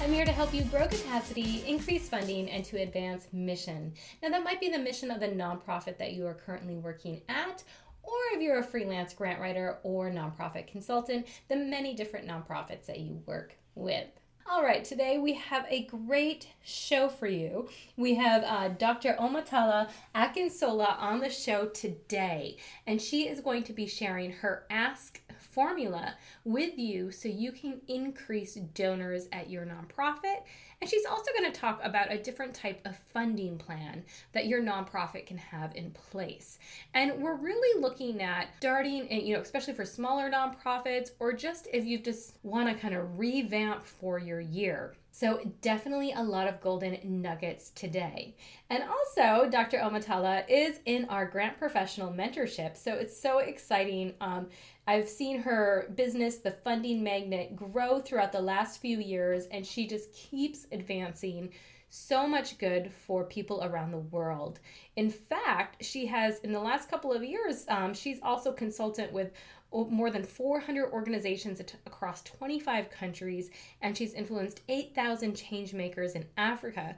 I'm here to help you grow capacity, increase funding, and to advance mission. Now, that might be the mission of the nonprofit that you are currently working at, or if you're a freelance grant writer or nonprofit consultant, the many different nonprofits that you work with. All right, today we have a great show for you. We have uh, Dr. Omotola Akinsola on the show today, and she is going to be sharing her Ask formula with you so you can increase donors at your nonprofit. And she's also going to talk about a different type of funding plan that your nonprofit can have in place. And we're really looking at starting, eh, you know, especially for smaller nonprofits or just if you just want to kind of revamp for your year. So, definitely a lot of golden nuggets today. And also, Dr. Omotola is in our grant professional mentorship. So, it's so exciting. Um, I've seen her business, The Funding Magnet, grow throughout the last few years, and she just keeps advancing so much good for people around the world. In fact, she has, in the last couple of years, um, she's also consultant with more than 400 organizations across 25 countries, and she's influenced 8,000 change makers in Africa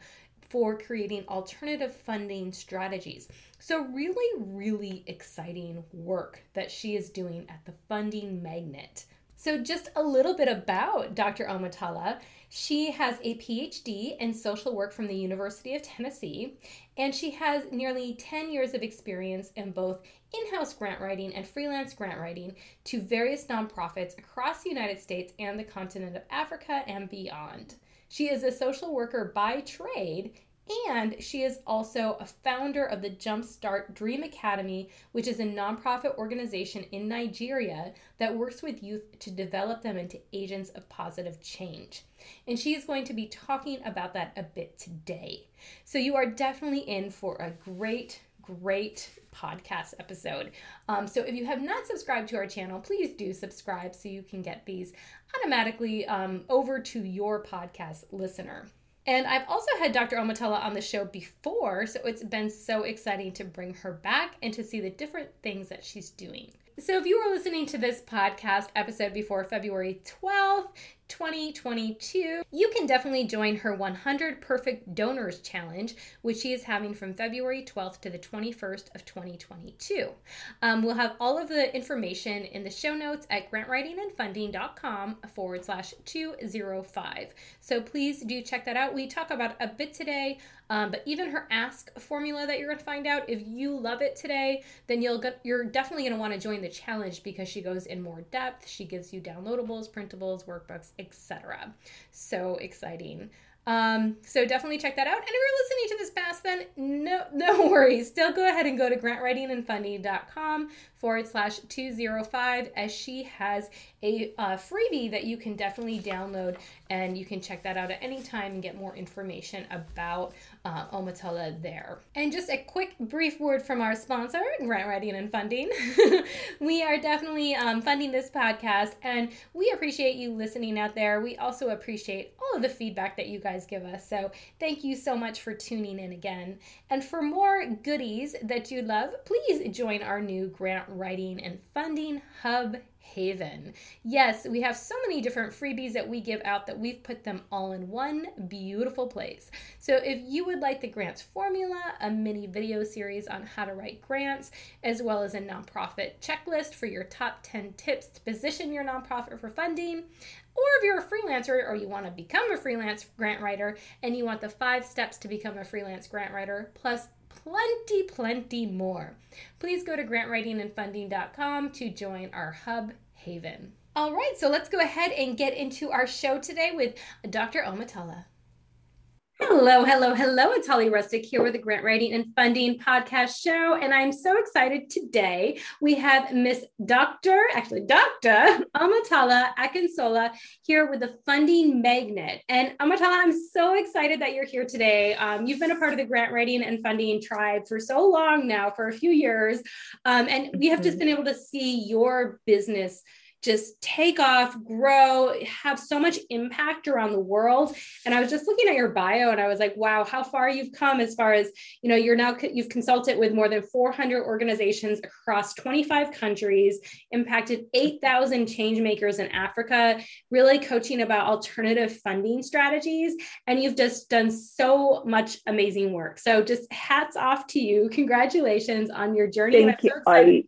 for creating alternative funding strategies. So, really, really exciting work that she is doing at the Funding Magnet. So, just a little bit about Dr. Omotola. She has a PhD in social work from the University of Tennessee, and she has nearly 10 years of experience in both in house grant writing and freelance grant writing to various nonprofits across the United States and the continent of Africa and beyond. She is a social worker by trade and she is also a founder of the Jumpstart Dream Academy, which is a nonprofit organization in Nigeria that works with youth to develop them into agents of positive change. And she is going to be talking about that a bit today. So you are definitely in for a great, great podcast episode. Um, so if you have not subscribed to our channel, please do subscribe so you can get these automatically um, over to your podcast listener. And I've also had Dr. Omotola on the show before, so it's been so exciting to bring her back and to see the different things that she's doing. So, if you were listening to this podcast episode before February 12th, 2022, you can definitely join her 100 Perfect Donors Challenge, which she is having from February 12th to the 21st of 2022. Um, we'll have all of the information in the show notes at grantwritingandfunding.com forward slash 205. So please do check that out. We talk about a bit today um, but even her ask formula that you're going to find out, if you love it today, then you'll get, you're definitely going to want to join the challenge because she goes in more depth. She gives you downloadables, printables, workbooks, etc. So exciting. Um, so definitely check that out. And if you're listening to this past, then no, no worries. Still go ahead and go to grantwritingandfunding.com forward slash 205 as she has a uh, freebie that you can definitely download and you can check that out at any time and get more information about uh, Omotola there. And just a quick brief word from our sponsor, Grant Writing and Funding. we are definitely um, funding this podcast and we appreciate you listening out there. We also appreciate all of the feedback that you guys give us. So thank you so much for tuning in again. And for more goodies that you love, please join our new Grant Writing and Funding Hub Haven. Yes, we have so many different freebies that we give out that we've put them all in one beautiful place. So if you would like the grants formula, a mini video series on how to write grants, as well as a nonprofit checklist for your top 10 tips to position your nonprofit for funding, or if you're a freelancer or you want to become a freelance grant writer and you want the five steps to become a freelance grant writer, plus plenty, plenty more. Please go to grantwritingandfunding.com to join our hub haven. All right, so let's go ahead and get into our show today with Dr. Omotola. Hello, Hello, hello. It's Holly Rustick here with the Grant Writing and Funding Podcast Show. And I'm so excited today. We have Miss Dr. actually Dr. Omotola Akinsola here with the Funding Magnet. And Omotola, I'm so excited that you're here today. Um, you've been a part of the Grant Writing and Funding tribe for so long now, for a few years. Um, and we have just mm-hmm. been able to see your business just take off, grow, have so much impact around the world. And I was just looking at your bio and I was like, wow, how far you've come as far as, you know, you're now, you've consulted with more than 400 organizations across 25 countries, impacted 8,000 change makers in Africa, really coaching about alternative funding strategies. And you've just done so much amazing work. So just hats off to you. Congratulations on your journey. Thank you. So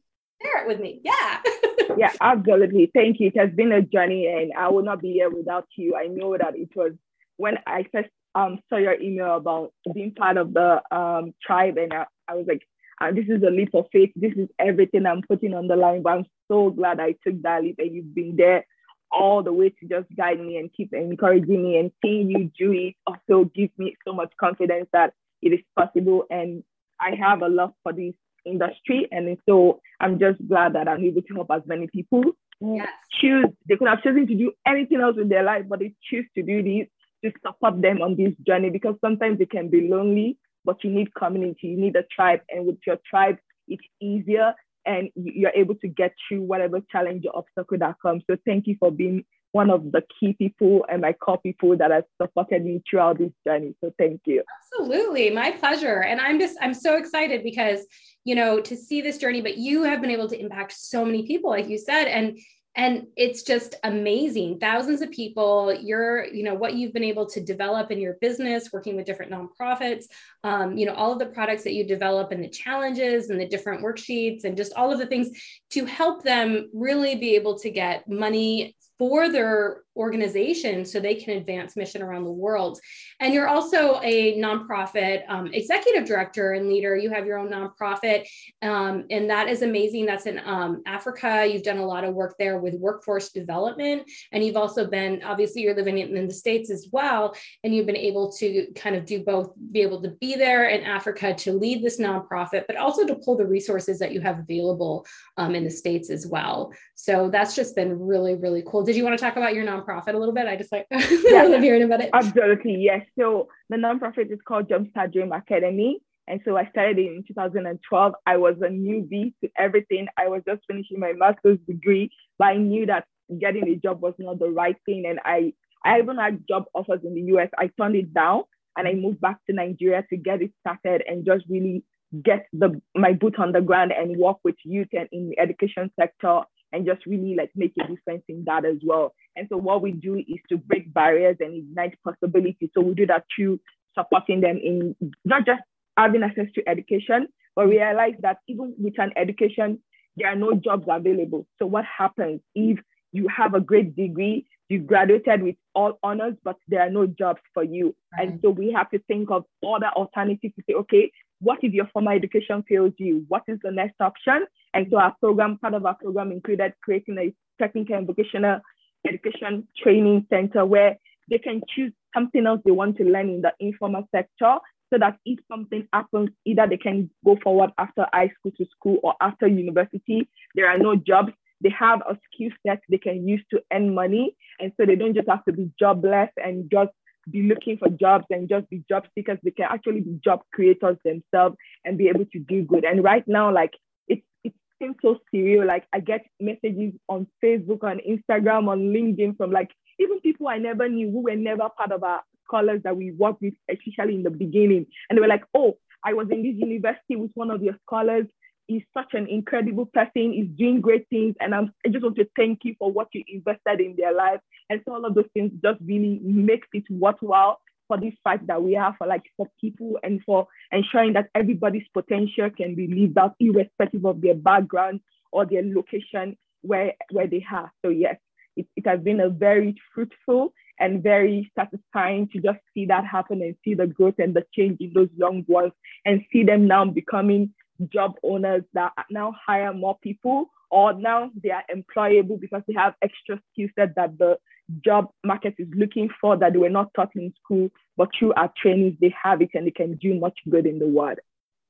share it with me. Yeah. yeah, absolutely. Thank you. It has been a journey and I would not be here without you. I know that it was when I first um, saw your email about being part of the um, tribe and I, I was like, uh, this is a leap of faith. This is everything I'm putting on the line. But I'm so glad I took that leap and you've been there all the way to just guide me and keep encouraging me and seeing you do it also gives me so much confidence that it is possible. And I have a love for this industry. And so I'm just glad that I'm able to help as many people yes. choose, they could have chosen to do anything else in their life, but they choose to do this to support them on this journey because sometimes it can be lonely, but you need community, you need a tribe. And with your tribe, it's easier and you're able to get through whatever challenge or obstacle that comes. So thank you for being one of the key people and my core people that have supported me throughout this journey. So thank you. Absolutely. My pleasure. And I'm just, I'm so excited because, you know, to see this journey, but you have been able to impact so many people, like you said. And and it's just amazing thousands of people you're you know what you've been able to develop in your business working with different nonprofits um, you know all of the products that you develop and the challenges and the different worksheets and just all of the things to help them really be able to get money for their organization so they can advance mission around the world. And you're also a nonprofit um, executive director and leader. You have your own nonprofit, um, and that is amazing. That's in um, Africa. You've done a lot of work there with workforce development, and you've also been obviously you're living in, the states as well, and you've been able to kind of do both, be able to be there in Africa to lead this nonprofit, but also to pull the resources that you have available um, in the states as well. So that's just been really really cool. Did you want to talk about your nonprofit? Nonprofit a little bit? I just like yeah, I love hearing about it. Absolutely, yes. So the nonprofit is called Jumpstart Dream Academy. And so I started in 2012. I was a newbie to everything. I was just finishing my master's degree, but I knew that getting a job was not the right thing. And I, I even had job offers in the US. I turned it down and I moved back to Nigeria to get it started and just really get the my boot on the ground and work with youth and in the education sector and just really like make a difference in that as well. And so what we do is to break barriers and ignite possibilities. So we do that through supporting them in not just having access to education, but realize that even with an education, there are no jobs available. So what happens if you have a great degree, you graduated with all honors, but there are no jobs for you. Right. And so we have to think of other alternatives to say, okay, what if your formal education fails you? What is the next option? And so our program, part of our program included creating a technical and vocational education training center where they can choose something else they want to learn in the informal sector so that if something happens, either they can go forward after high school to school or after university, there are no jobs. They have a skill set they can use to earn money. And so they don't just have to be jobless and just be looking for jobs and just be job seekers. They can actually be job creators themselves and be able to do good. And right now, like it, it seems so surreal. Like I get messages on Facebook, on Instagram, on LinkedIn from like even people I never knew who were never part of our scholars that we worked with, especially in the beginning. And they were like, oh, I was in this university with one of your scholars He's such an incredible person. is doing great things. And I'm, I just want to thank you for what you invested in their life. And so all of those things just really makes it worthwhile for this fight that we have for like for people and for ensuring that everybody's potential can be lived out irrespective of their background or their location where where they are. So yes, it, it has been a very fruitful and very satisfying to just see that happen and see the growth and the change in those young ones and see them now becoming job owners that now hire more people or now they are employable because they have extra skill set that the job market is looking for that they were not taught in school, but through our trainings, they have it and they can do much good in the world.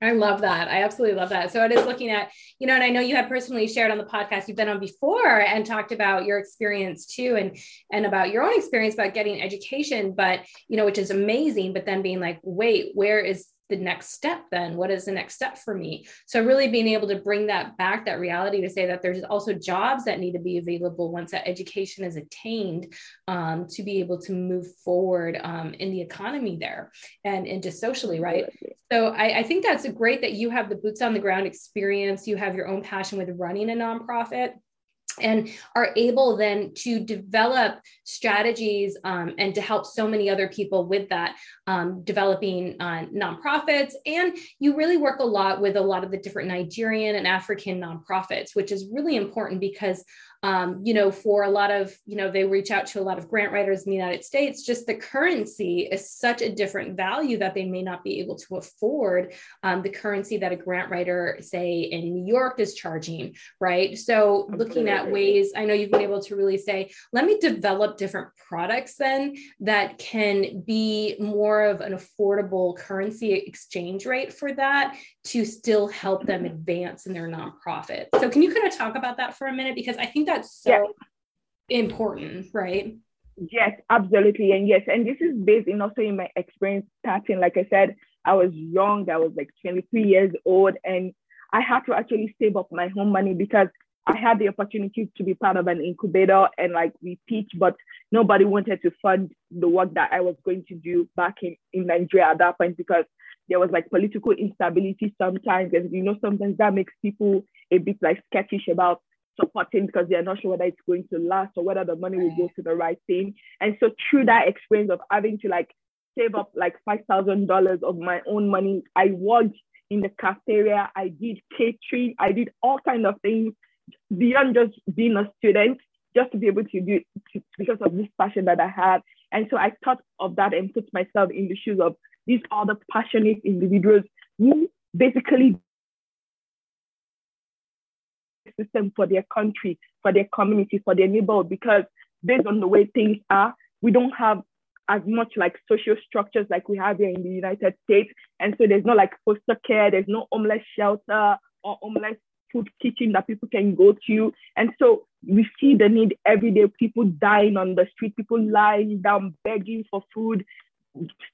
I love that. I absolutely love that. So it is looking at, you know, and I know you have personally shared on the podcast you've been on before and talked about your experience too and and about your own experience about getting education, but you know, which is amazing, but then being like, wait, where is the next step then? What is the next step for me? So really being able to bring that back that reality to say that there's also jobs that need to be available once that education is attained um, to be able to move forward um, in the economy there and, and just socially right? So I, I think that's great that you have the boots on the ground experience you have your own passion with running a nonprofit and are able then to develop strategies um, and to help so many other people with that um, developing uh, nonprofits. And you really work a lot with a lot of the different nigerian and african nonprofits which is really important because um, you know, for a lot of, you know, they reach out to a lot of grant writers in the United States, just the currency is such a different value that they may not be able to afford um, the currency that a grant writer, say in New York, is charging, right? So looking at ways, I know you've been able to really say, let me develop different products then that can be more of an affordable currency exchange rate for that to still help them advance in their nonprofit. So can you kind of talk about that for a minute? Because I think that's so yeah. important, right? Yes, absolutely. And yes, and this is based in also in my experience starting. Like I said, I was young, I was like 23 years old, and I had to actually save up my home money because I had the opportunity to be part of an incubator and like we teach, but nobody wanted to fund the work that I was going to do back in, in Nigeria at that point because there was like political instability sometimes. And you know, sometimes that makes people a bit like sketchish about supporting because they're not sure whether it's going to last or whether the money will go to the right thing. And so through that experience of having to like save up like five thousand dollars of my own money, I worked in the cafeteria, I did catering, I did all kind of things beyond just being a student, just to be able to do it because of this passion that I had. And so I thought of that and put myself in the shoes of these other passionate individuals who basically system for their country, for their community, for their neighborhood, because based on the way things are, we don't have as much like social structures like we have here in the United States. And so there's no like foster care, there's no homeless shelter or homeless food kitchen that people can go to. And so we see the need every day, people dying on the street, people lying down begging for food,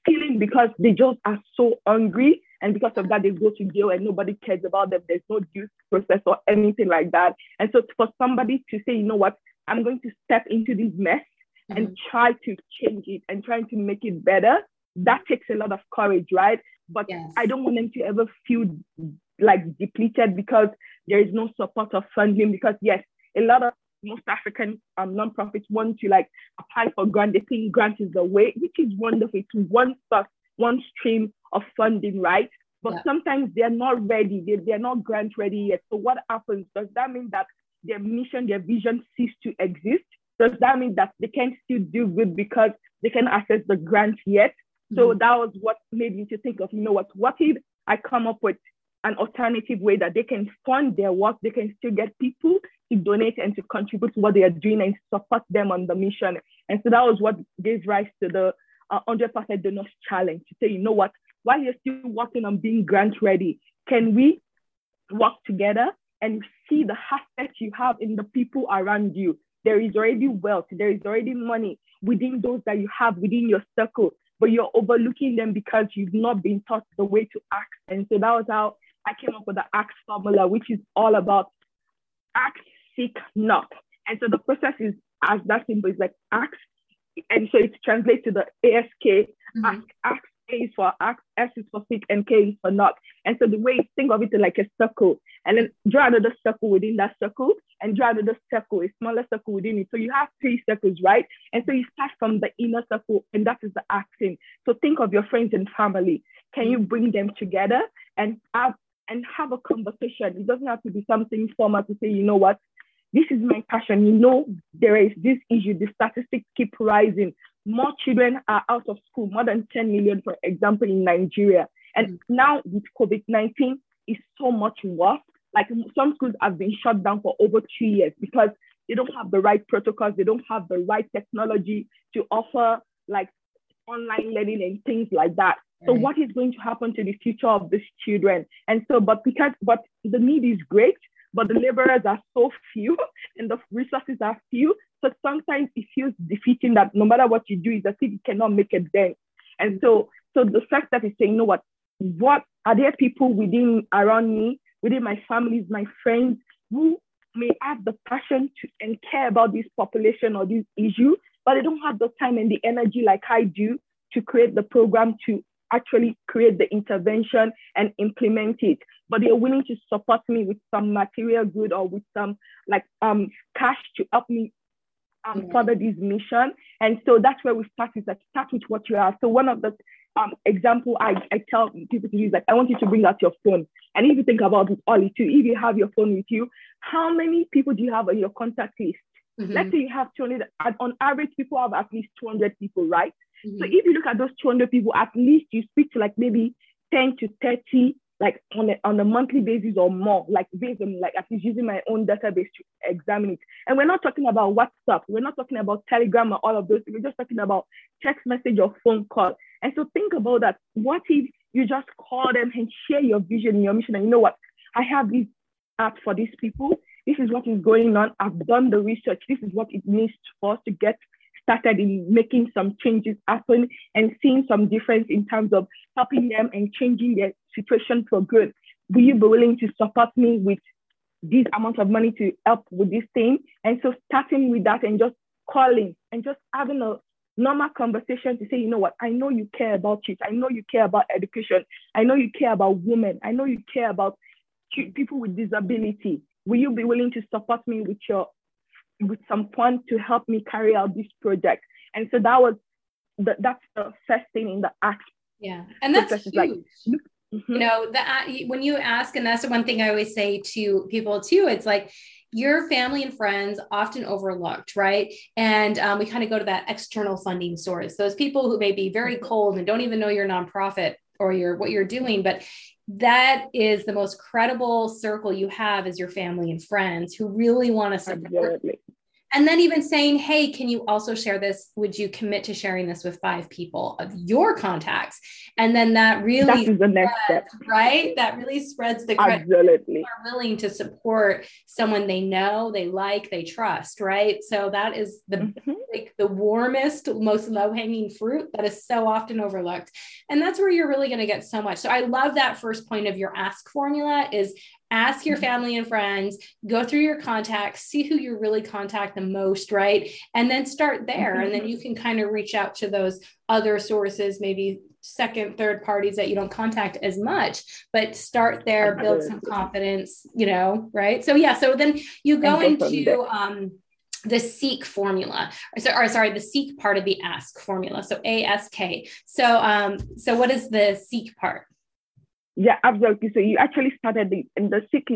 stealing because they just are so hungry. And because of that, they go to jail and nobody cares about them. There's no due process or anything like that. And so for somebody to say, you know what, I'm going to step into this mess mm-hmm. and try to change it and trying to make it better, that takes a lot of courage, right? But yes. I don't want them to ever feel like depleted because there is no support or funding. Because yes, a lot of most African um, nonprofits want to like apply for grant. They think grant is the way, which is wonderful. It's one source, one stream of funding, right? But yeah. sometimes they're not ready. They, they're not grant ready yet. So what happens? Does that mean that their mission, their vision cease to exist? Does that mean that they can't still do good because they can't access the grant yet? Mm-hmm. So that was what made me to think of, you know what, what if I come up with an alternative way that they can fund their work, they can still get people to donate and to contribute to what they are doing and support them on the mission. And so that was what gave rise to the uh, 100 Perfect donors challenge to say, you know what, while you're still working on being grant ready, can we work together and see the aspect you have in the people around you? There is already wealth, there is already money within those that you have within your circle, but you're overlooking them because you've not been taught the way to act. And so that was how I came up with the ASK formula, which is all about act, seek, knock. And so the process is as that simple. It's like ask, and so it translates to the ASK, mm-hmm. ask, ask, A is for ask, S is for seek, and K is for knock. And so the way you think of it is like a circle, and then draw another circle within that circle, and draw another circle, a smaller circle within it. So you have three circles, right? And so you start from the inner circle, and that is the asking. So think of your friends and family. Can you bring them together and have and have a conversation. It doesn't have to be something formal to say, you know what, this is my passion. You know, there is this issue, the statistics keep rising. More children are out of school, more than 10 million, for example, in Nigeria. And mm-hmm. now with COVID 19, it's so much worse. Like some schools have been shut down for over two years because they don't have the right protocols, they don't have the right technology to offer like online learning and things like that. So what is going to happen to the future of these children? And so, but because but the need is great, but the laborers are so few and the resources are few. So sometimes it feels defeating that no matter what you do, it's as if you cannot make a dent. And so, so the fact that it's saying, you know what, what are there people within around me, within my families, my friends, who may have the passion to and care about this population or this issue, but they don't have the time and the energy like I do to create the program to actually create the intervention and implement it. But they're willing to support me with some material good or with some like um cash to help me um, further this mission. And so that's where we start is like start with what you have. So one of the um, example I, I tell people to use like I want you to bring out your phone. And if you think about it, Ollie too, if you have your phone with you, how many people do you have on your contact list? Mm-hmm. Let's say you have 200, on average, people have at least 200 people, right? Mm-hmm. So if you look at those 200 people, at least you speak to like maybe 10 to 30 like on a, on a monthly basis or more, like based on like at least using my own database to examine it. And we're not talking about WhatsApp, we're not talking about Telegram or all of those. We're just talking about text message or phone call. And so think about that. What if you just call them and share your vision and your mission? And you know what? I have this app for these people. This is what is going on. I've done the research. This is what it needs for us to get started in making some changes happen and seeing some difference in terms of helping them and changing their situation for good. Will you be willing to support me with this amount of money to help with this thing? And so starting with that and just calling and just having a normal conversation to say, you know what, I know you care about it. I know you care about education. I know you care about women. I know you care about people with disability. Will you be willing to support me with your with some funds to help me carry out this project. And so that was the, that's the first thing in the act. Yeah, and that's huge. Like, mm-hmm. You know, the when you ask, and that's the one thing I always say to people too. It's like your family and friends often overlooked, right? And um, we kind of go to that external funding source. Those people who may be very mm-hmm. cold and don't even know your nonprofit or your what you're doing, but that is the most credible circle you have is your family and friends who really want to support Absolutely and then even saying hey can you also share this? Would you commit to sharing this with five people of your contacts? And then that really That's the next step. right? That really spreads the absolutely. Are willing to support someone they know they like they trust right? So that is the mm-hmm. like the warmest most low-hanging fruit that is so often overlooked. And that's where you're really going to get so much. So i love that first point of your ask formula is ask your mm-hmm. family and friends, go through your contacts, see who you really contact the most, right? And then start there. And then mm-hmm. you can kind of reach out to those other sources, maybe second, third parties that you don't contact as much, but start there, build some confidence, you know, right? So, yeah. So then you go into, um, the seek formula or, or, sorry the seek part of the ask formula so ask so um so what is the seek part yeah, absolutely. So you actually started the, in the seek,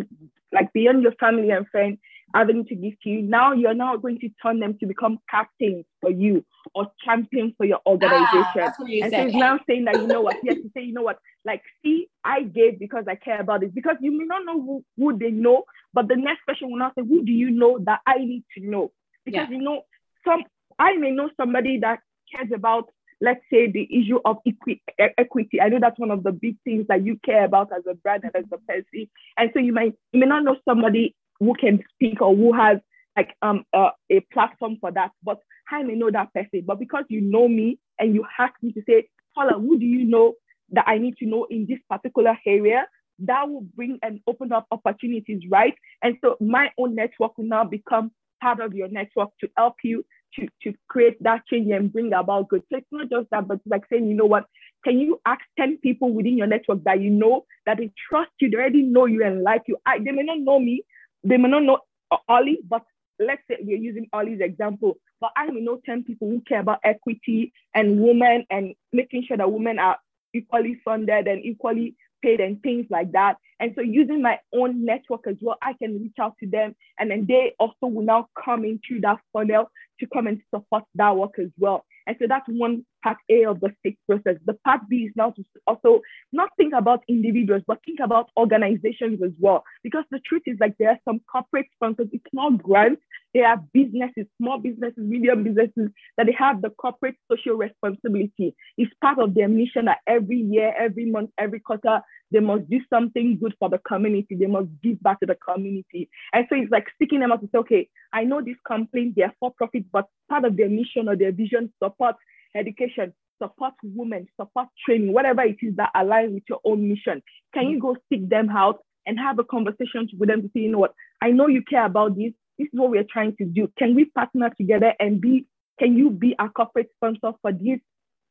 like beyond your family and friends having to give to you. Now you're now going to turn them to become captains for you or champions for your organization. Ah, you and so he's now saying that, you know what, yes, to say, you know what, like, see, I gave because I care about it. Because you may not know who, who they know, but the next question will now say, who do you know that I need to know? Because, yeah. you know, some, I may know somebody that cares about let's say the issue of equi- equity. I know that's one of the big things that you care about as a brand and as a person. And so you might you may not know somebody who can speak or who has like um a platform for that, but I may know that person. But because you know me and you ask me to say, Paula, who do you know that I need to know in this particular area? That will bring and open up opportunities, right? And so my own network will now become part of your network to help you to, to create that change and bring about good. So it's not just that, but like saying, you know what, can you ask 10 people within your network that you know that they trust you, they already know you and like you. I, they may not know me, they may not know Ollie, but let's say we're using Ollie's example, but I may know 10 people who care about equity and women and making sure that women are equally funded and equally paid and things like that. And so using my own network as well, I can reach out to them and then they also will now come into that funnel to come and support that work as well. And so that's one part A of the six process. The part B is now to also not think about individuals, but think about organizations as well. Because the truth is like there are some corporate sponsors, it's not grants, There are businesses, small businesses, medium businesses, that they have the corporate social responsibility. It's part of their mission that every year, every month, every quarter, they must do something good for the community. They must give back to the community. And so it's like sticking them up to say, okay, I know this company, they're for profit, but part of their mission or their vision support education, support women, support training, whatever it is that aligns with your own mission. Can you go seek them out and have a conversation with them to say, you know what, I know you care about this. This is what we're trying to do. Can we partner together and be, can you be a corporate sponsor for this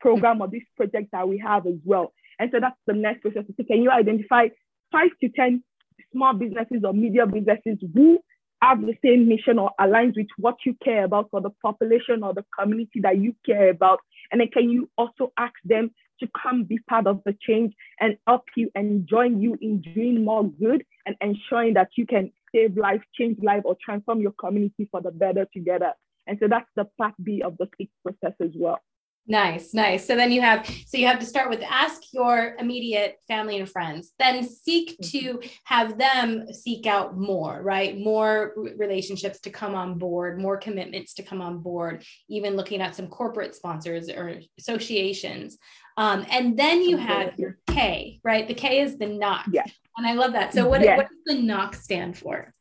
program or this project that we have as well? And so that's the next process. Can you identify five to 10 small businesses or media businesses who have the same mission or aligns with what you care about for the population or the community that you care about? And then can you also ask them to come be part of the change and help you and join you in doing more good and ensuring that you can save life, change life, or transform your community for the better together. And so that's the part B of the SEEK process as well. Nice, nice. So then you have, so you have to start with ask your immediate family and friends, then seek mm-hmm. to have them seek out more, right? More relationships to come on board, more commitments to come on board, even looking at some corporate sponsors or associations. Um, and then you have your K, right? The K is the knock. Yes. And I love that. So what, yes. what does the knock stand for?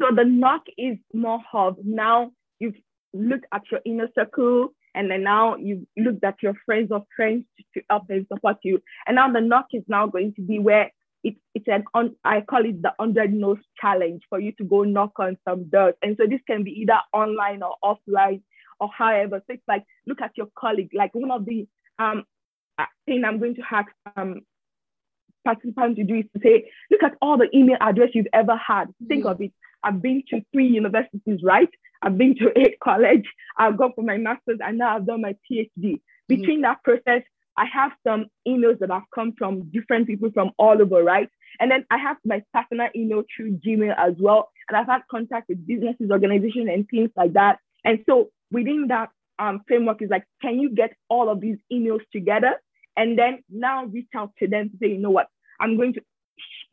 So the knock is more of now you've looked at your inner circle and then now you've looked at your friends or friends to, help and support you. And now the knock is now going to be where it's it's an on I call it the hundred nose challenge for you to go knock on some doors. And so this can be either online or offline or however. So it's like look at your colleague. Like one of the um thing I'm going to ask um participants to do is to say, look at all the email address you've ever had. Think mm-hmm. of it. I've been to three universities, right? I've been to eight college. I've gone for my master's and now I've done my PhD. Mm-hmm. Between mm-hmm. that process, I have some emails that have come from different people from all over, right? And then I have my personal email through Gmail as well. And I've had contact with businesses, organizations, and things like that. And so within that um, framework is like, can you get all of these emails together? And then now reach out to them to say, you know what, I'm going to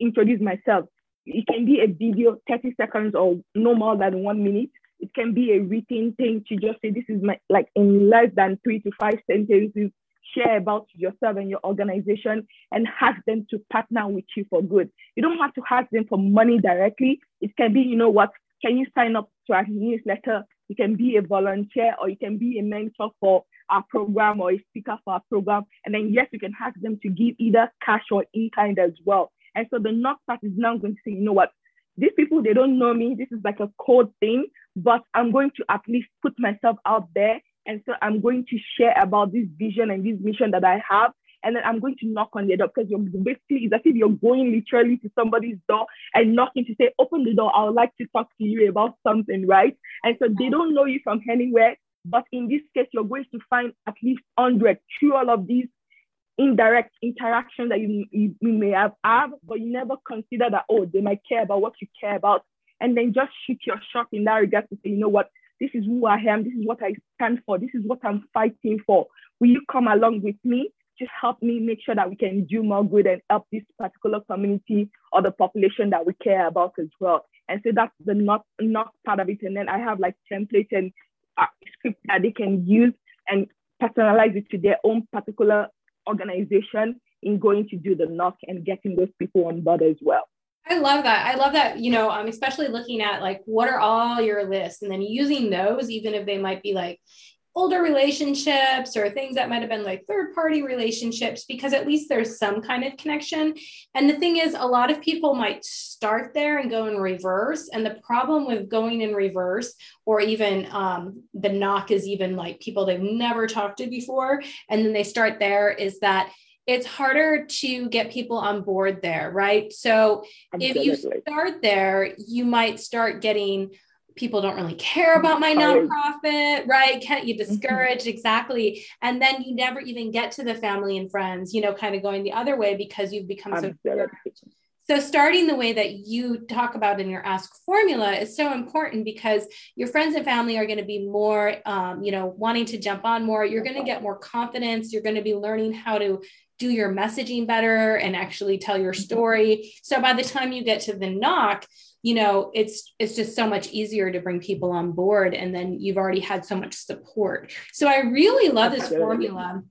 introduce myself. It can be a video, 30 seconds or no more than one minute. It can be a written thing to just say, this is my, like in less than three to five sentences, share about yourself and your organization and ask them to partner with you for good. You don't have to ask them for money directly. It can be, you know what, can you sign up to our newsletter? You can be a volunteer or you can be a mentor for our program or a speaker for our program. And then, yes, you can ask them to give either cash or in kind as well. And so the knock part is now going to say, you know what, these people, they don't know me. This is like a cold thing, but I'm going to at least put myself out there. And so I'm going to share about this vision and this mission that I have. And then I'm going to knock on their door because you're basically, it's as if you're going literally to somebody's door and knocking to say, open the door. I would like to talk to you about something, right? And so they don't know you from anywhere. But in this case, you're going to find at least 100 through all of these indirect interaction that you, you, you may have had, but you never consider that, oh, they might care about what you care about. And then just shoot your shot in that regard to say, you know what, this is who I am, this is what I stand for, this is what I'm fighting for. Will you come along with me? Just help me make sure that we can do more good and help this particular community or the population that we care about as well. And so that's the not not part of it. And then I have like templates and uh, that they can use and personalize it to their own particular organization in going to do the knock and getting those people on board as well. I love that. I love that, you know, I'm especially looking at like what are all your lists and then using those, even if they might be like older relationships or things that might have been like third party relationships because at least there's some kind of connection. And the thing is a lot of people might start there and go in reverse. And the problem with going in reverse or even um, the knock is even like people they've never talked to before. And then they start there is that it's harder to get people on board there right? So Absolutely. if you start there you might start getting people don't really care about my nonprofit, right? Can't you mm-hmm. discourage exactly? And then you never even get to the family and friends, you know, kind of going the other way because you've become so. So, starting the way that you talk about in your ask formula is so important because your friends and family are going to be more, um, you know, wanting to jump on more. You're going to get more confidence. You're going to be learning how to do your messaging better and actually tell your mm-hmm. story. So, by the time you get to the knock, you know it's it's just so much easier to bring people on board and then you've already had so much support. So i really love this formula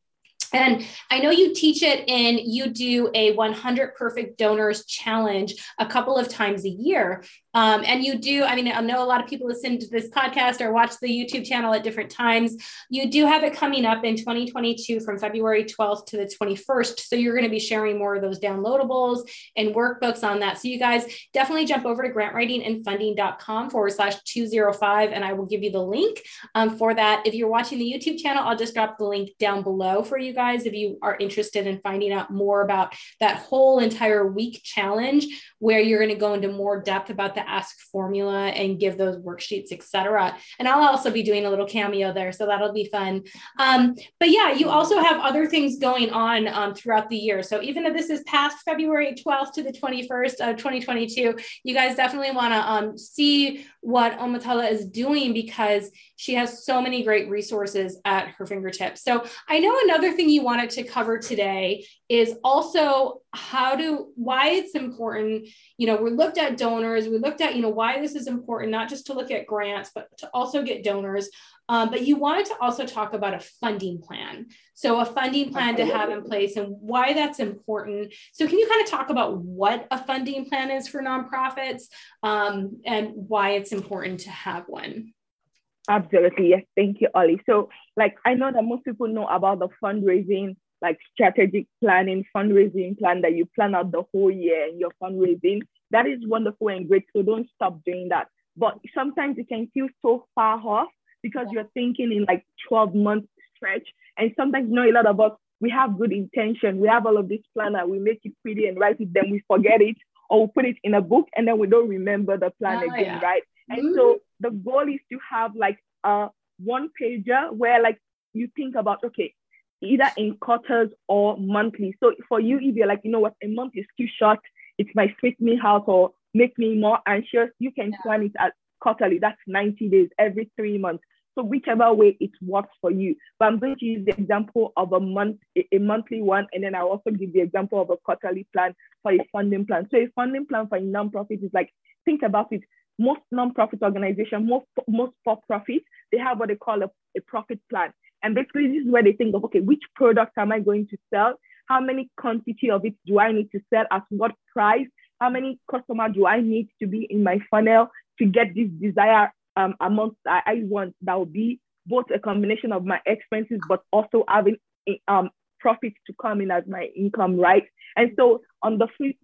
and I know you teach it and you do a 100 perfect donors challenge a couple of times a year. Um, and you do, I mean, I know a lot of people listen to this podcast or watch the YouTube channel at different times. You do have it coming up in 2022 from February 12th to the 21st. So you're going to be sharing more of those downloadables and workbooks on that. So you guys definitely jump over to grantwritingandfunding.com forward slash 205, and I will give you the link um, for that. If you're watching the YouTube channel, I'll just drop the link down below for you guys if you are interested in finding out more about that whole entire week challenge where you're going to go into more depth about the ask formula and give those worksheets etc and i'll also be doing a little cameo there so that'll be fun. Um, but yeah you also have other things going on um, throughout the year. So even if this is past february 12th to the 21st of 2022 you guys definitely want to um, see what omotola is doing because she has so many great resources at her fingertips. So i know another thing you wanted to cover today is also how to why it's important you know we looked at donors we looked at you know why this is important not just to look at grants but to also get donors. Um, but you wanted to also talk about a funding plan. So a funding plan to have in place and why that's important. So can you kind of talk about what a funding plan is for nonprofits um, and why it's important to have one Absolutely. Yes. Thank you, Ollie. So, like, I know that most people know about the fundraising like strategic planning, fundraising plan that you plan out the whole year and your fundraising. That is wonderful and great. So don't stop doing that. But sometimes it can feel so far off because you're thinking in like 12 month stretch. And sometimes you know a lot of us, we have good intention. We have all of this plan planner, we make it pretty and write it, then we forget it or we put it in a book and then we don't remember the plan oh, again, yeah. right? And mm-hmm. so the goal is to have like a one pager where like you think about, okay, either in quarters or monthly. So for you, if you're like, you know what, a month is too short, it might freak me out or make me more anxious, you can yeah. plan it at quarterly. That's 90 days, every three months. So whichever way it works for you. But I'm going to use the example of a month, a, monthly one, and then I'll also give the example of a quarterly plan for a funding plan. So a funding plan for a nonprofit is like, think about it. Most nonprofit organizations, most most for-profit, they have what they call a, a profit plan. And basically, this is where they think of, okay, which product am I going to sell? How many quantity of it do I need to sell? At what price? How many customer do I need to be in my funnel to get this desired um, amount that I want? That will be both a combination of my expenses, but also having um, profits to come in as my income, right? And so on the flip,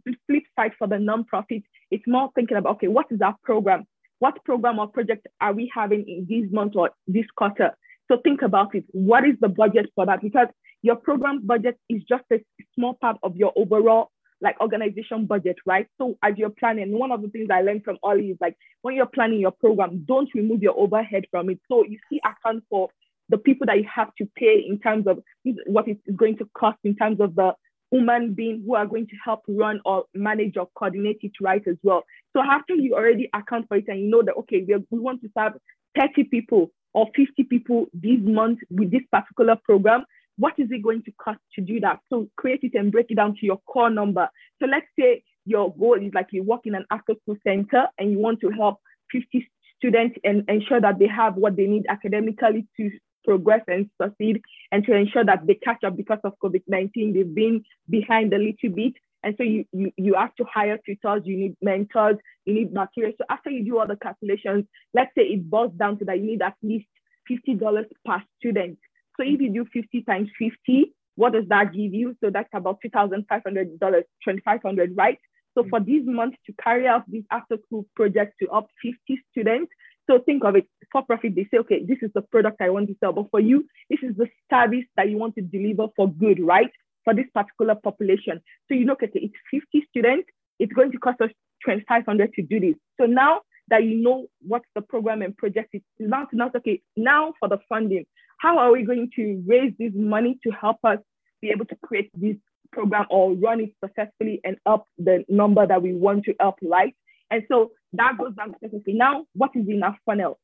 side for the nonprofit, it's more thinking about, okay, what is our program? What program or project are we having in this month or this quarter? So think about it. What is the budget for that? Because your program budget is just a small part of your overall like organization budget, right? So as you're planning, one of the things I learned from Ollie is like when you're planning your program, don't remove your overhead from it. So you see account for the people that you have to pay in terms of what it's going to cost in terms of the human being who are going to help run or manage or coordinate it right as well. So after you already account for it and you know that okay, we, we want to serve 30 people or 50 people this month with this particular program, what is it going to cost to do that? So create it and break it down to your core number. So let's say your goal is like you work in an after school center and you want to help 50 students and ensure that they have what they need academically to progress and succeed and to ensure that they catch up because of COVID-19. They've been behind a little bit. And so you, you, you have to hire tutors, you need mentors, you need materials. So after you do all the calculations, let's say it boils down to that you need at least $50 per student. So if you do 50 times 50, what does that give you? So that's about $2,500, 2,500, right? So for this month to carry out this after school project to up 50 students, so think of it for profit. They say, okay, this is the product I want to sell, but for you, this is the service that you want to deliver for good, right? for this particular population. So you look at it, it's 50 students, it's going to cost us 2,500 to do this. So now that you know what's the program and project is, now to okay, now for the funding, how are we going to raise this money to help us be able to create this program or run it successfully and up the number that we want to up right? And so that goes down to okay, now what is in our funnel?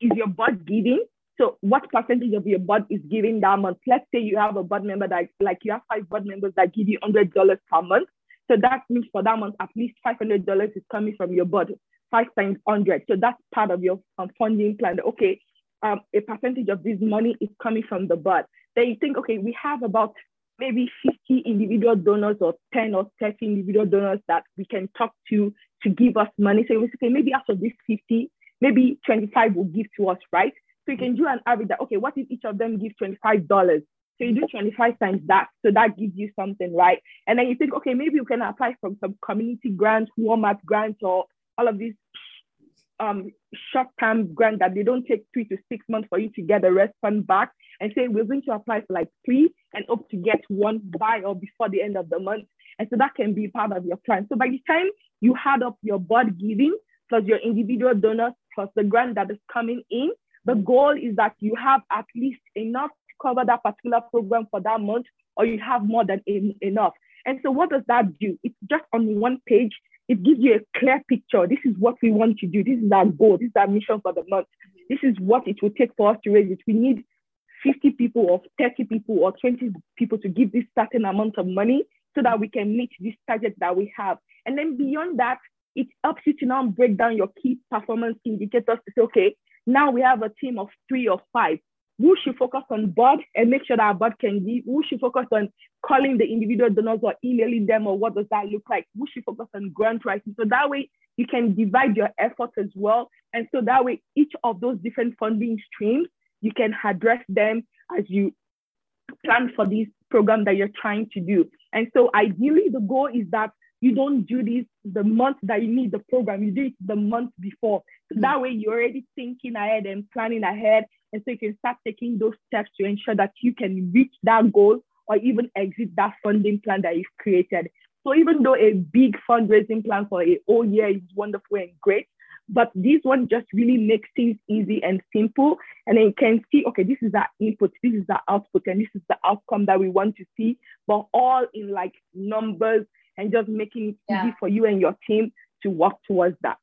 Is your board giving? So what percentage of your board is giving that month? Let's say you have a board member that like you have five board members that give you hundred dollars per month. So that means for that month, at least $500 is coming from your budget, five times 100. So that's part of your um, funding plan. Okay, um, a percentage of this money is coming from the bud. Then you think, okay, we have about maybe 50 individual donors or 10 or 30 individual donors that we can talk to to give us money. So we say, maybe out of these 50, maybe 25 will give to us, right? So you can do an average that, okay, what if each of them gives $25? So you do 25 times that. So that gives you something, right? And then you think, okay, maybe you can apply from some community grants, Walmart grants, or all of these um, short-term grant that they don't take three to six months for you to get the rest fund back and say we're going to apply for like three and hope to get one by or before the end of the month. And so that can be part of your plan. So by the time you add up your board giving plus your individual donors plus the grant that is coming in, the goal is that you have at least enough to cover that particular program for that month or you have more than enough. And so what does that do? It's just on one page it gives you a clear picture. This is what we want to do. This is our goal. This is our mission for the month. This is what it will take for us to raise it. We need 50 people or 30 people or 20 people to give this certain amount of money so that we can meet this target that we have. And then beyond that, it helps you to now break down your key performance indicators to say, okay, now we have a team of three or five who should focus on bud and make sure that our bud can give? Who should focus on calling the individual donors or emailing them or what does that look like? Who should focus on grant writing? So that way you can divide your efforts as well. And so that way each of those different funding streams, you can address them as you plan for this program that you're trying to do. And so ideally the goal is that you don't do this the month that you need the program, you do it the month before. So hmm. that way you're already thinking ahead and planning ahead and so you can start taking those steps to ensure that you can reach that goal or even exit that funding plan that you've created. So even though a big fundraising plan for a whole year is wonderful and great, but this one just really makes things easy and simple. And then you can see, okay, this is our input, this is our output, and this is the outcome that we want to see, but all in like numbers and just making it yeah. easy for you and your team to work towards that.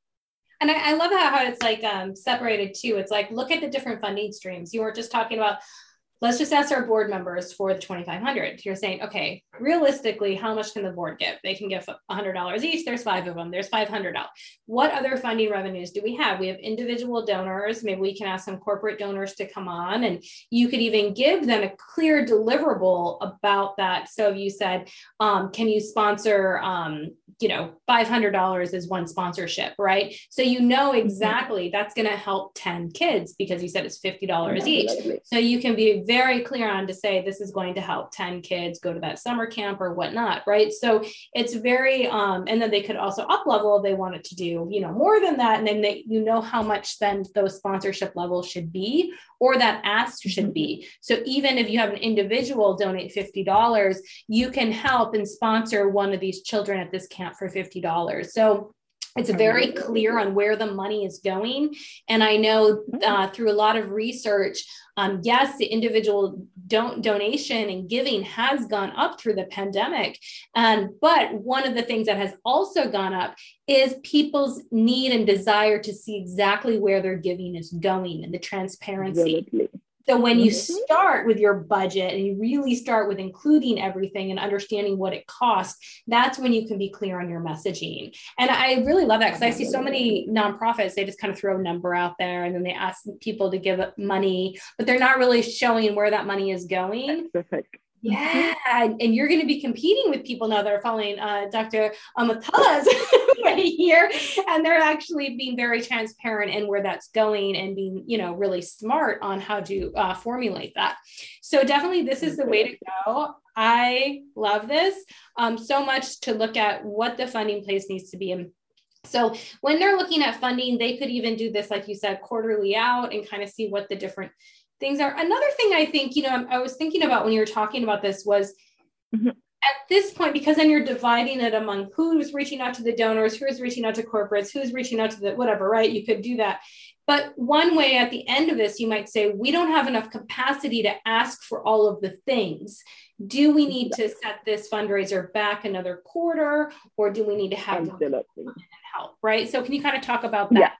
And I, I love how, how it's like um, separated too. It's like, look at the different funding streams. You were just talking about, let's just ask our board members for the 2500 you're saying okay realistically how much can the board give? They can give $100 each. There's five of them. There's $500 what other funding revenues do we have? We have individual donors. Maybe we can ask some corporate donors to come on and you could even give them a clear deliverable about that. So you said um, can you sponsor um, you know $500 is one sponsorship right? So you know mm-hmm. exactly that's going to help 10 kids because you said it's $50 each. so you can be very clear on to say this is going to help 10 kids go to that summer camp or whatnot right? So it's very um, and then they could also up level if they wanted to do you know more than that and then they you know how much then those sponsorship levels should be or that ask should mm-hmm. be. So even if you have an individual donate $50 you can help and sponsor one of these children at this camp for $50 so it's very clear on where the money is going. And I know mm-hmm. uh, through a lot of research, um, yes, the individual don- donation and giving has gone up through the pandemic. Um, but one of the things that has also gone up is people's need and desire to see exactly where their giving is going and the transparency. Absolutely. So when you mm-hmm. start with your budget and you really start with including everything and understanding what it costs, that's when you can be clear on your messaging. And I really love that because I see so many nonprofits, they just kind of throw a number out there and then they ask people to give money, but they're not really showing where that money is going. Perfect. Yeah, and you're going to be competing with people now that are following uh, Dr. Omotola's way here, and they're actually being very transparent in where that's going and being, you know, really smart on how to uh, formulate that. So definitely, this is the way to go. I love this um, so much to look at what the funding place needs to be in so when they're looking at funding, they could even do this, like you said, quarterly out and kind of see what the different things are. Another thing I think, you know, I was thinking about when you were talking about this was mm-hmm. at this point, because then you're dividing it among who's reaching out to the donors, who's reaching out to corporates, who's reaching out to the whatever, right? You could do that. But one way at the end of this, you might say, we don't have enough capacity to ask for all of the things. Do we need to set this fundraiser back another quarter, or do we need to have help? Right. So, can you kind of talk about that?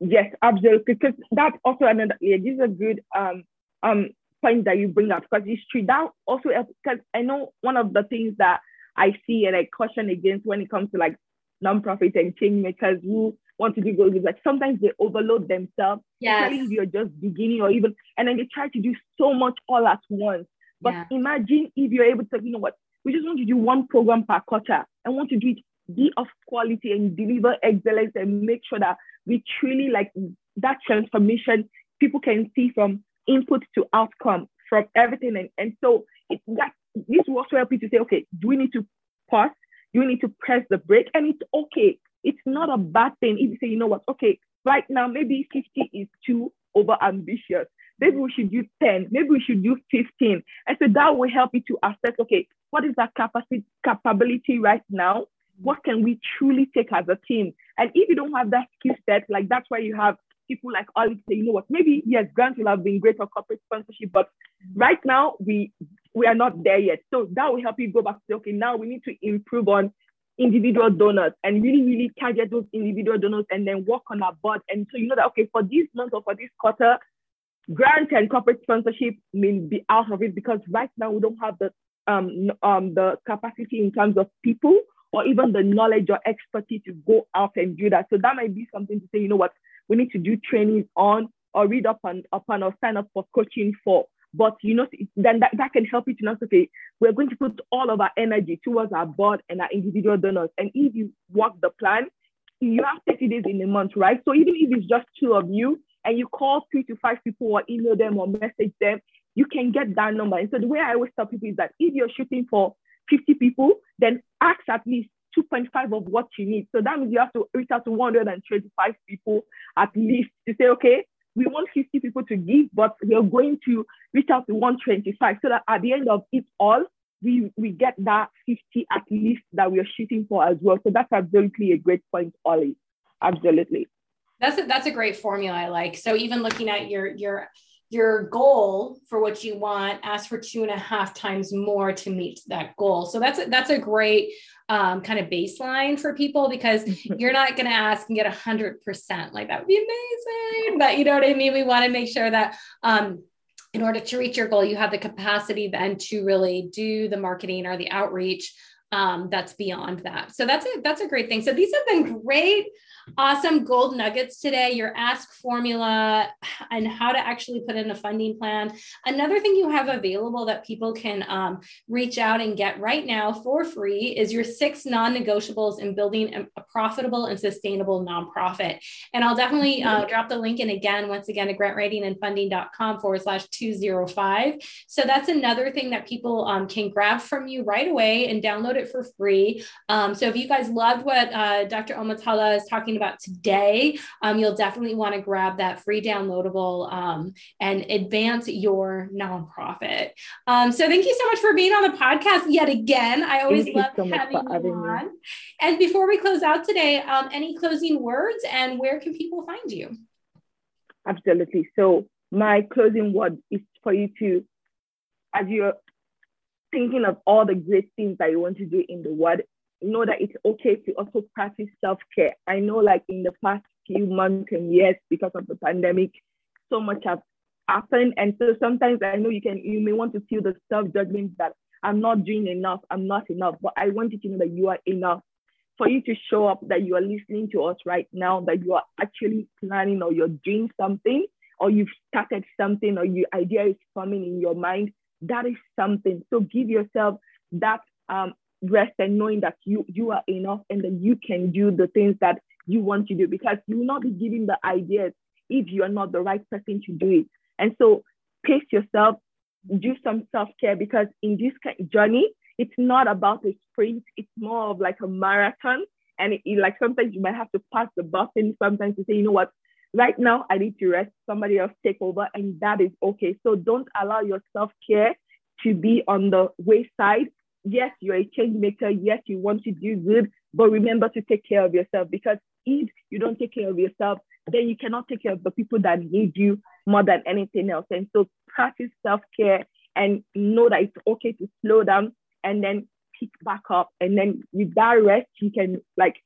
Yeah. Yes, absolutely. Because that's also another, yeah, this is a good um, um, point that you bring up because it's true. That also, because I know one of the things that I see and I caution against when it comes to like nonprofits and change makers who want to do goals. Like sometimes they overload themselves, Yes. if you're just beginning or even, and then they try to do so much all at once. But Yeah. imagine if you're able to, you know what, we just want to do one program per quarter and want to do it be of quality and deliver excellence and make sure that we truly like that transformation people can see from input to outcome from everything. And, and so it, that this will also help you to say, okay, do we need to pause? Do we need to press the brake? And it's okay. It's not a bad thing if you say, you know what, okay, right now maybe 50 is too over ambitious. Maybe we should do 10, maybe we should do 15. And so that will help you to assess, okay, what is our capacity capability right now? What can we truly take as a team? And if you don't have that skill set, like that's why you have people like Ollie say, you know what, maybe yes, grants will have been great for corporate sponsorship, but right now we we are not there yet. So that will help you go back to okay, now we need to improve on individual donors and really, really target those individual donors and then work on our board. And so you know that okay, for this month or for this quarter, grant and corporate sponsorship may be out of it because right now we don't have the um, um the capacity in terms of people or even the knowledge or expertise to go out and do that. So that might be something to say, you know what, we need to do trainings on or read up on upon or sign up for coaching for. But you know, then that, that can help you to know, okay, we're going to put all of our energy towards our board and our individual donors. And if you work the plan, you have 30 days in a month, right? So even if it's just two of you and you call three to five people or email them or message them, you can get that number. And so the way I always tell people is that if you're shooting for 50 people, then ask at least 2.5 of what you need. So that means you have to reach out to 125 people at least to say, okay, we want 50 people to give, but we're going to reach out to 125 so that at the end of it all, we, we get that 50 at least that we're shooting for as well. So that's absolutely a great point, Ollie. Absolutely. That's a, that's a great formula I like. So even looking at your your your goal for what you want, ask for two and a half times more to meet that goal. So that's a, that's a great um, kind of baseline for people because you're not going to ask and get a hundred percent. Like that would be amazing, but you know what I mean. We want to make sure that. Um, in order to reach your goal, you have the capacity then to really do the marketing or the outreach um, that's beyond that. So that's a that's a great thing. So these have been great, awesome gold nuggets today. Your ask formula and how to actually put in a funding plan. Another thing you have available that people can um, reach out and get right now for free is your six non-negotiables in building a, profitable and sustainable nonprofit. And I'll definitely uh, drop the link in again, once again, at grantwritingandfunding.com forward slash 205. So that's another thing that people um, can grab from you right away and download it for free. Um, so if you guys loved what uh, Dr. Omotola is talking about today, um, you'll definitely want to grab that free downloadable um, and advance your nonprofit. Um, so thank you so much for being on the podcast yet again. I always Thank love so having you having me. And before we close out today, um, any closing words and where can people find you? Absolutely. So my closing word is for you to, as you're thinking of all the great things that you want to do in the world, know that it's okay to also practice self-care. I know like in the past few months and years, because of the pandemic, so much has happened. And so sometimes I know you can you may want to feel the self-judgment that I'm not doing enough, I'm not enough. But I want you to know that you are enough. For you to show up that you are listening to us right now, that you are actually planning or you're doing something, or you've started something, or your idea is forming in your mind, that is something. So give yourself that um, rest and knowing that you you are enough and that you can do the things that you want to do because you will not be giving the ideas if you are not the right person to do it. And so pace yourself, do some self-care because in this journey, it's not about a sprint, it's more of like a marathon. And it, it, like sometimes you might have to pass the button sometimes you say, you know what, right now I need to rest, somebody else take over, and that is okay. So don't allow your self-care to be on the wayside. Yes, you're a change maker. Yes, you want to do good, but remember to take care of yourself because if you don't take care of yourself, then you cannot take care of the people that need you more than anything else. And so practice self-care and know that it's okay to slow down and then pick back up. And then with that rest, you can like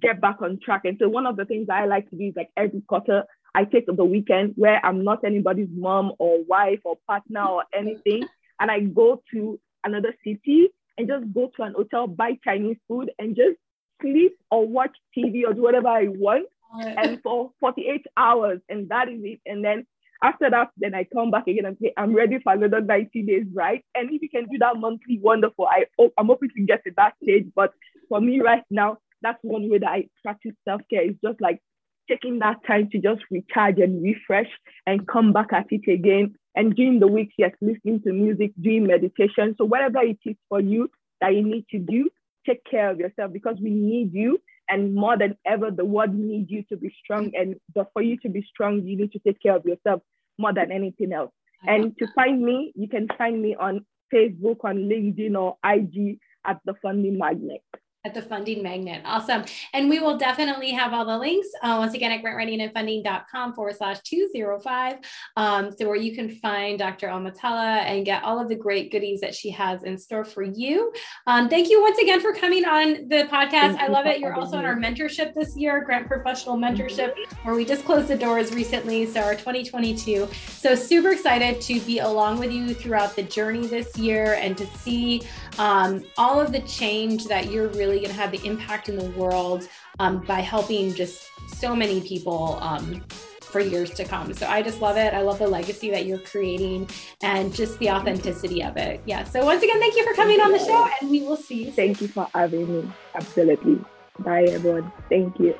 get back on track. And so one of the things I like to do is like every quarter, I take the weekend where I'm not anybody's mom or wife or partner or anything. And I go to another city and just go to an hotel, buy Chinese food, and just sleep or watch TV or do whatever I want. And for 48 hours, and that is it. And then after that, then I come back again and say, I'm ready for another 90 days, right? And if you can do that monthly, wonderful. I, hope I'm hoping to get to that stage. But for me right now, that's one way that I practice self-care is just like taking that time to just recharge and refresh and come back at it again. And during the week, yes, listening to music, doing meditation. So whatever it is for you that you need to do, take care of yourself because we need you. And more than ever, the world needs you to be strong. And for you to be strong, you need to take care of yourself more than anything else. And to find me, you can find me on Facebook, on LinkedIn, or IG at the Funding Magnet at the funding magnet. Awesome. And we will definitely have all the links uh, once again at grantwritingandfunding.com forward slash 205. Um, so where you can find Dr. Omotola and get all of the great goodies that she has in store for you. Um, thank you once again for coming on the podcast. Thank I love it. You're also on our mentorship this year, Grant Professional Mentorship, where we just closed the doors recently. So our 2022. So super excited to be along with you throughout the journey this year and to see um, all of the change that you're really going to have the impact in the world um, by helping just so many people um, for years to come. So I just love it. I love the legacy that you're creating and just the authenticity of it. Yeah. So once again, thank you for coming on the show and we will see you. Thank you for having me. Absolutely. Bye, everyone. Thank you.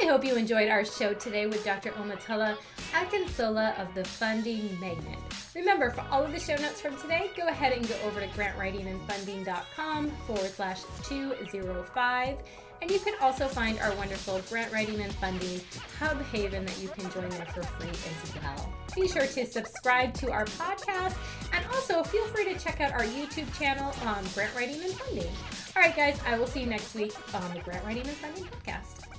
I hope you enjoyed our show today with Dr. Omotola Akinsola of the Funding Magnet. Remember, for all of the show notes from today, go ahead and go over to grantwritingandfunding.com forward slash 205. And you can also find our wonderful grant writing and funding hub haven that you can join there for free as well. Be sure to subscribe to our podcast and also feel free to check out our YouTube channel on grant writing and funding. All right, guys, I will see you next week on the Grant Writing and Funding podcast.